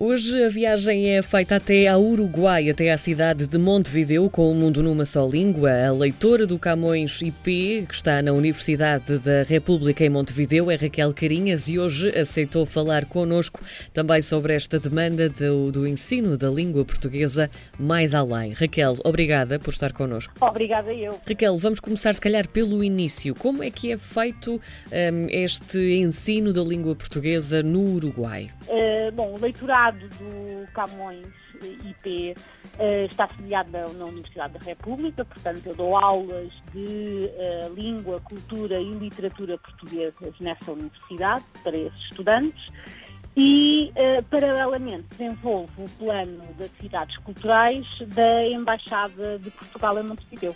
Hoje a viagem é feita até ao Uruguai, até à cidade de Montevideo, com o mundo numa só língua. A leitora do Camões IP, que está na Universidade da República em Montevideo, é Raquel Carinhas e hoje aceitou falar connosco também sobre esta demanda do, do ensino da língua portuguesa mais além. Raquel, obrigada por estar connosco. Obrigada eu. Raquel, vamos começar se calhar pelo início. Como é que é feito um, este ensino da língua portuguesa no Uruguai? Uh, bom, o leitorado do Camões IP eh, está afiliado na, Universidade da República, portanto eu dou aulas de uh, língua, cultura e literatura portuguesas nessa universidade para esses estudantes e, uh, paralelamente, desenvolvo o plano de atividades culturais da Embaixada de Portugal em Montevideo.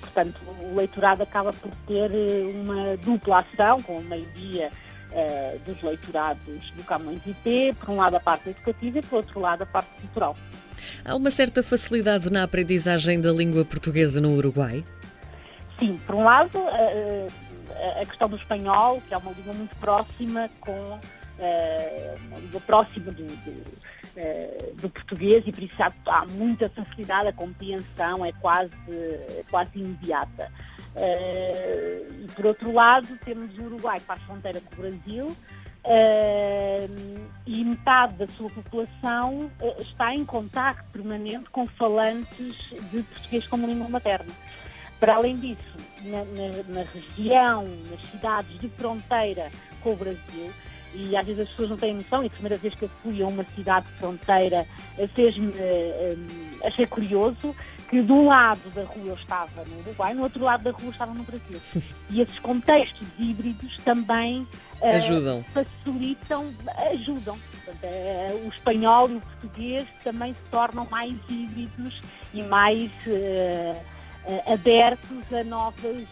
Portanto, o leitorado acaba por ter uma dupla ação, com o meio-dia uh, dos leitorados do Camões IP, por um lado a parte educativa e por outro lado a parte cultural. Há uma certa facilidade na aprendizagem da língua portuguesa no Uruguai? Sim, por um lado uh, a questão do espanhol, que é uma língua muito próxima com uma língua próxima do, do do português e por isso há, há, muita facilidade, a compreensão é quase, é quase imediata. Uh, e por outro lado, temos o Uruguai que faz fronteira com o Brasil uh, e metade da sua população uh, está em contato permanente com falantes de português como língua materna. Para além disso, na, na, na região, nas cidades de fronteira com o Brasil, e às vezes as pessoas não têm noção, e a primeira vez que eu fui a uma cidade de fronteira fez-me, achei curioso, que de um lado da rua eu estava no Uruguai, no outro lado da rua eu estava no Brasil. E esses contextos híbridos também uh, ajudam. facilitam, ajudam. Portanto, uh, o espanhol e o português também se tornam mais híbridos e mais uh, abertos a novas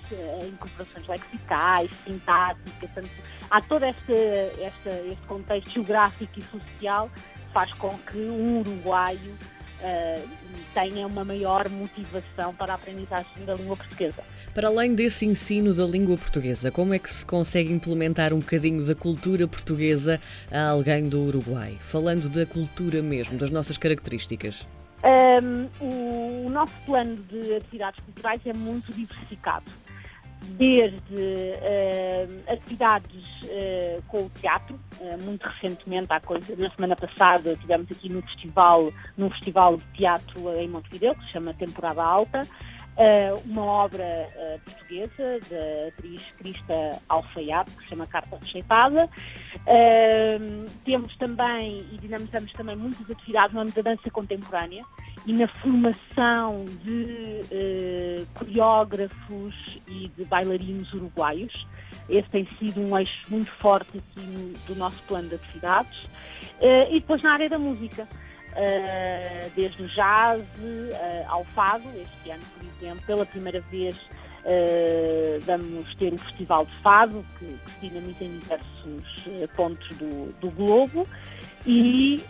incorporações lexicais, sintáticas. Portanto, há todo este, este, este contexto geográfico e social faz com que um uruguaio uh, tenha uma maior motivação para a aprendizagem da língua portuguesa. Para além desse ensino da língua portuguesa, como é que se consegue implementar um bocadinho da cultura portuguesa a alguém do Uruguai? Falando da cultura mesmo, das nossas características. Um, o, o nosso plano de atividades culturais é muito diversificado. Desde uh, atividades uh, com o teatro, uh, muito recentemente, há coisa, na semana passada tivemos aqui no festival, num festival de teatro em Montevideo, que se chama Temporada Alta, uma obra portuguesa da atriz Crista Alfaiate, que se chama Carta Rejeitada. temos também, e dinamizamos também muitas atividades no âmbito da dança contemporânea, e na formação de coreógrafos e de bailarinos uruguaios. Esse tem sido um eixo muito forte aqui no, do nosso plano de atividades. E depois na área da música, uh, desde o jazz ao fado, este ano, por exemplo, pela primeira vez vamos ter o Festival de Fado, que, que se dinamiza em diversos pontos do, do globo. E,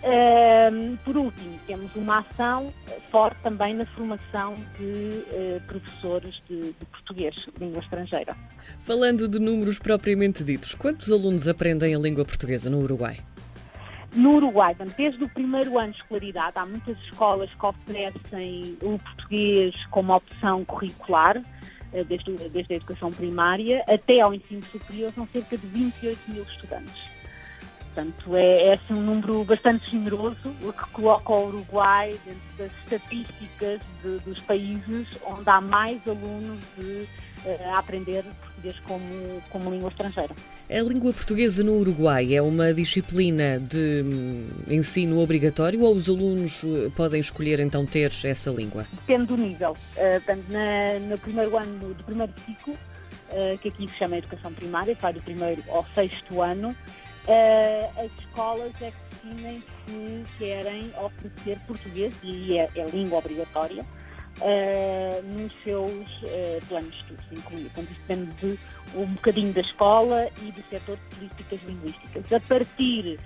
um, por último, temos uma ação forte também na formação de uh, professores de, de português, língua estrangeira. Falando de números propriamente ditos, quantos alunos aprendem a língua portuguesa no Uruguai? No Uruguai, desde o primeiro ano de escolaridade, há muitas escolas que oferecem o português como opção curricular, eh, desde, desde a educação primária até ao ensino superior, são cerca de 28 mil estudantes. Portanto, é, é assim, um número bastante generoso, o que coloca o Uruguai dentro das estatísticas de, dos países onde há mais alunos de, uh, a aprender português como, como língua estrangeira. A língua portuguesa no Uruguai é uma disciplina de hum, ensino obrigatório ou os alunos eh, podem escolher então ter essa língua? Depende do nível. Uh, portanto, na, no primeiro ano do primeiro ciclo, uh, que aqui se chama Educação Primária, vai do primeiro ao sexto ano, Uh, as escolas é que definem se querem oferecer português, e é, é língua obrigatória, uh, nos seus uh, planos de estudos incluídos. Portanto, isto depende de um bocadinho da escola e do setor de políticas linguísticas. A partir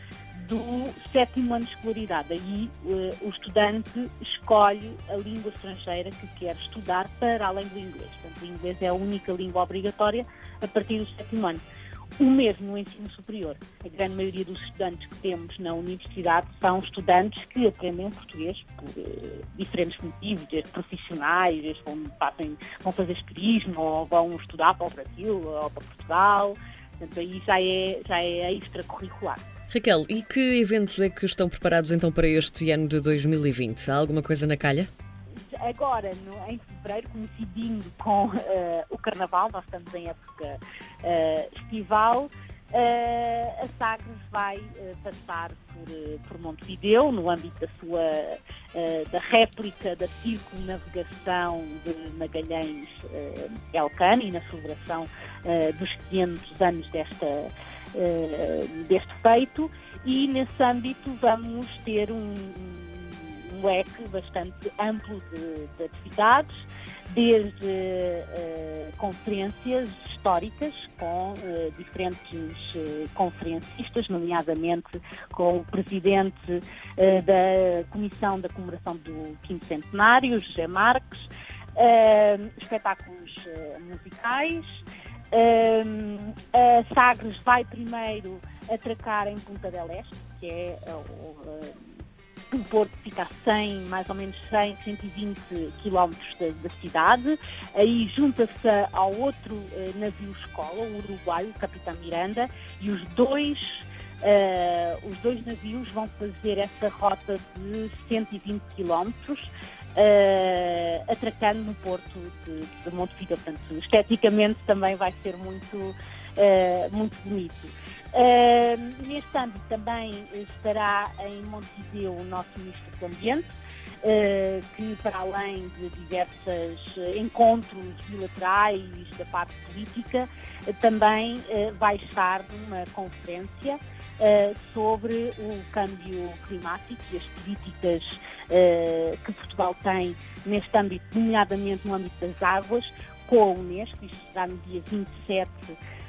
do sétimo ano de escolaridade, aí o estudante escolhe a língua estrangeira que quer estudar para além do inglês. Portanto, o inglês é a única língua obrigatória a partir do sétimo ano. O mesmo no ensino superior. A grande maioria dos estudantes que temos na universidade são estudantes que aprendem português por uh, diferentes motivos, desde profissionais, desde vão, passem, vão fazer turismo, ou vão estudar para o Brasil, ou para Portugal. Portanto, aí já é, já é extracurricular. Raquel, e que eventos é que estão preparados então para este ano de 2020? Há alguma coisa na calha? Agora, no, em fevereiro, coincidindo com uh, o Carnaval, nós estamos em época uh, estival, uh, a Sagres vai passar por, por Montevideo, no âmbito da sua da réplica da circunnavegação de Magalhães Elcano e na celebração dos 500 anos desta, deste feito. E nesse âmbito vamos ter um leque bastante amplo de, de atividades, desde uh, conferências históricas com uh, diferentes uh, conferencistas, nomeadamente com o presidente da Comissão da Comemoração do Quinto Centenário, José Marques, espetáculos musicais. a Sagres vai primeiro atracar em Punta del Este, que é o Porto fica a 100, mais ou menos 100, 120 quilómetros da, da, cidade. Aí junta-se ao outro uh, navio escola, o Uruguai, o Capitão Miranda, e os dois, uh, os dois navios vão fazer essa rota de 120 quilómetros. Uh, atracando no porto de, de Montevideo. Portanto, esteticamente também vai ser muito, uh, muito bonito. Uh, neste âmbito também estará em Montevideo o nosso Ministro do Ambiente, uh, que para além de diversos encontros bilaterais da parte política, também vai estar numa conferência sobre o câmbio climático e as políticas que Portugal tem neste âmbito, nomeadamente no âmbito das águas, com a Unesco, isto será no dia 27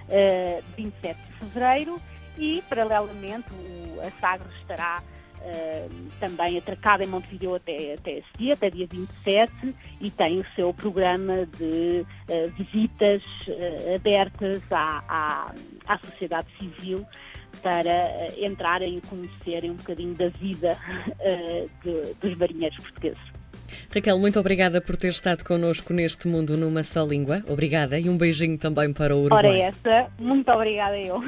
uh, 27 de fevereiro e, paralelamente, o, a Sagres estará uh, também atracada em Montevideo até, até esse dia, até dia 27, e tem o seu programa de uh, visitas abertas à, à, à, sociedade civil para entrarem e conhecerem um bocadinho da vida de, dos marinheiros portugueses. Raquel, muito obrigada por ter estado connosco neste Mundo numa só língua. Obrigada e um beijinho também para o Uruguai. Ora essa, muito obrigada eu.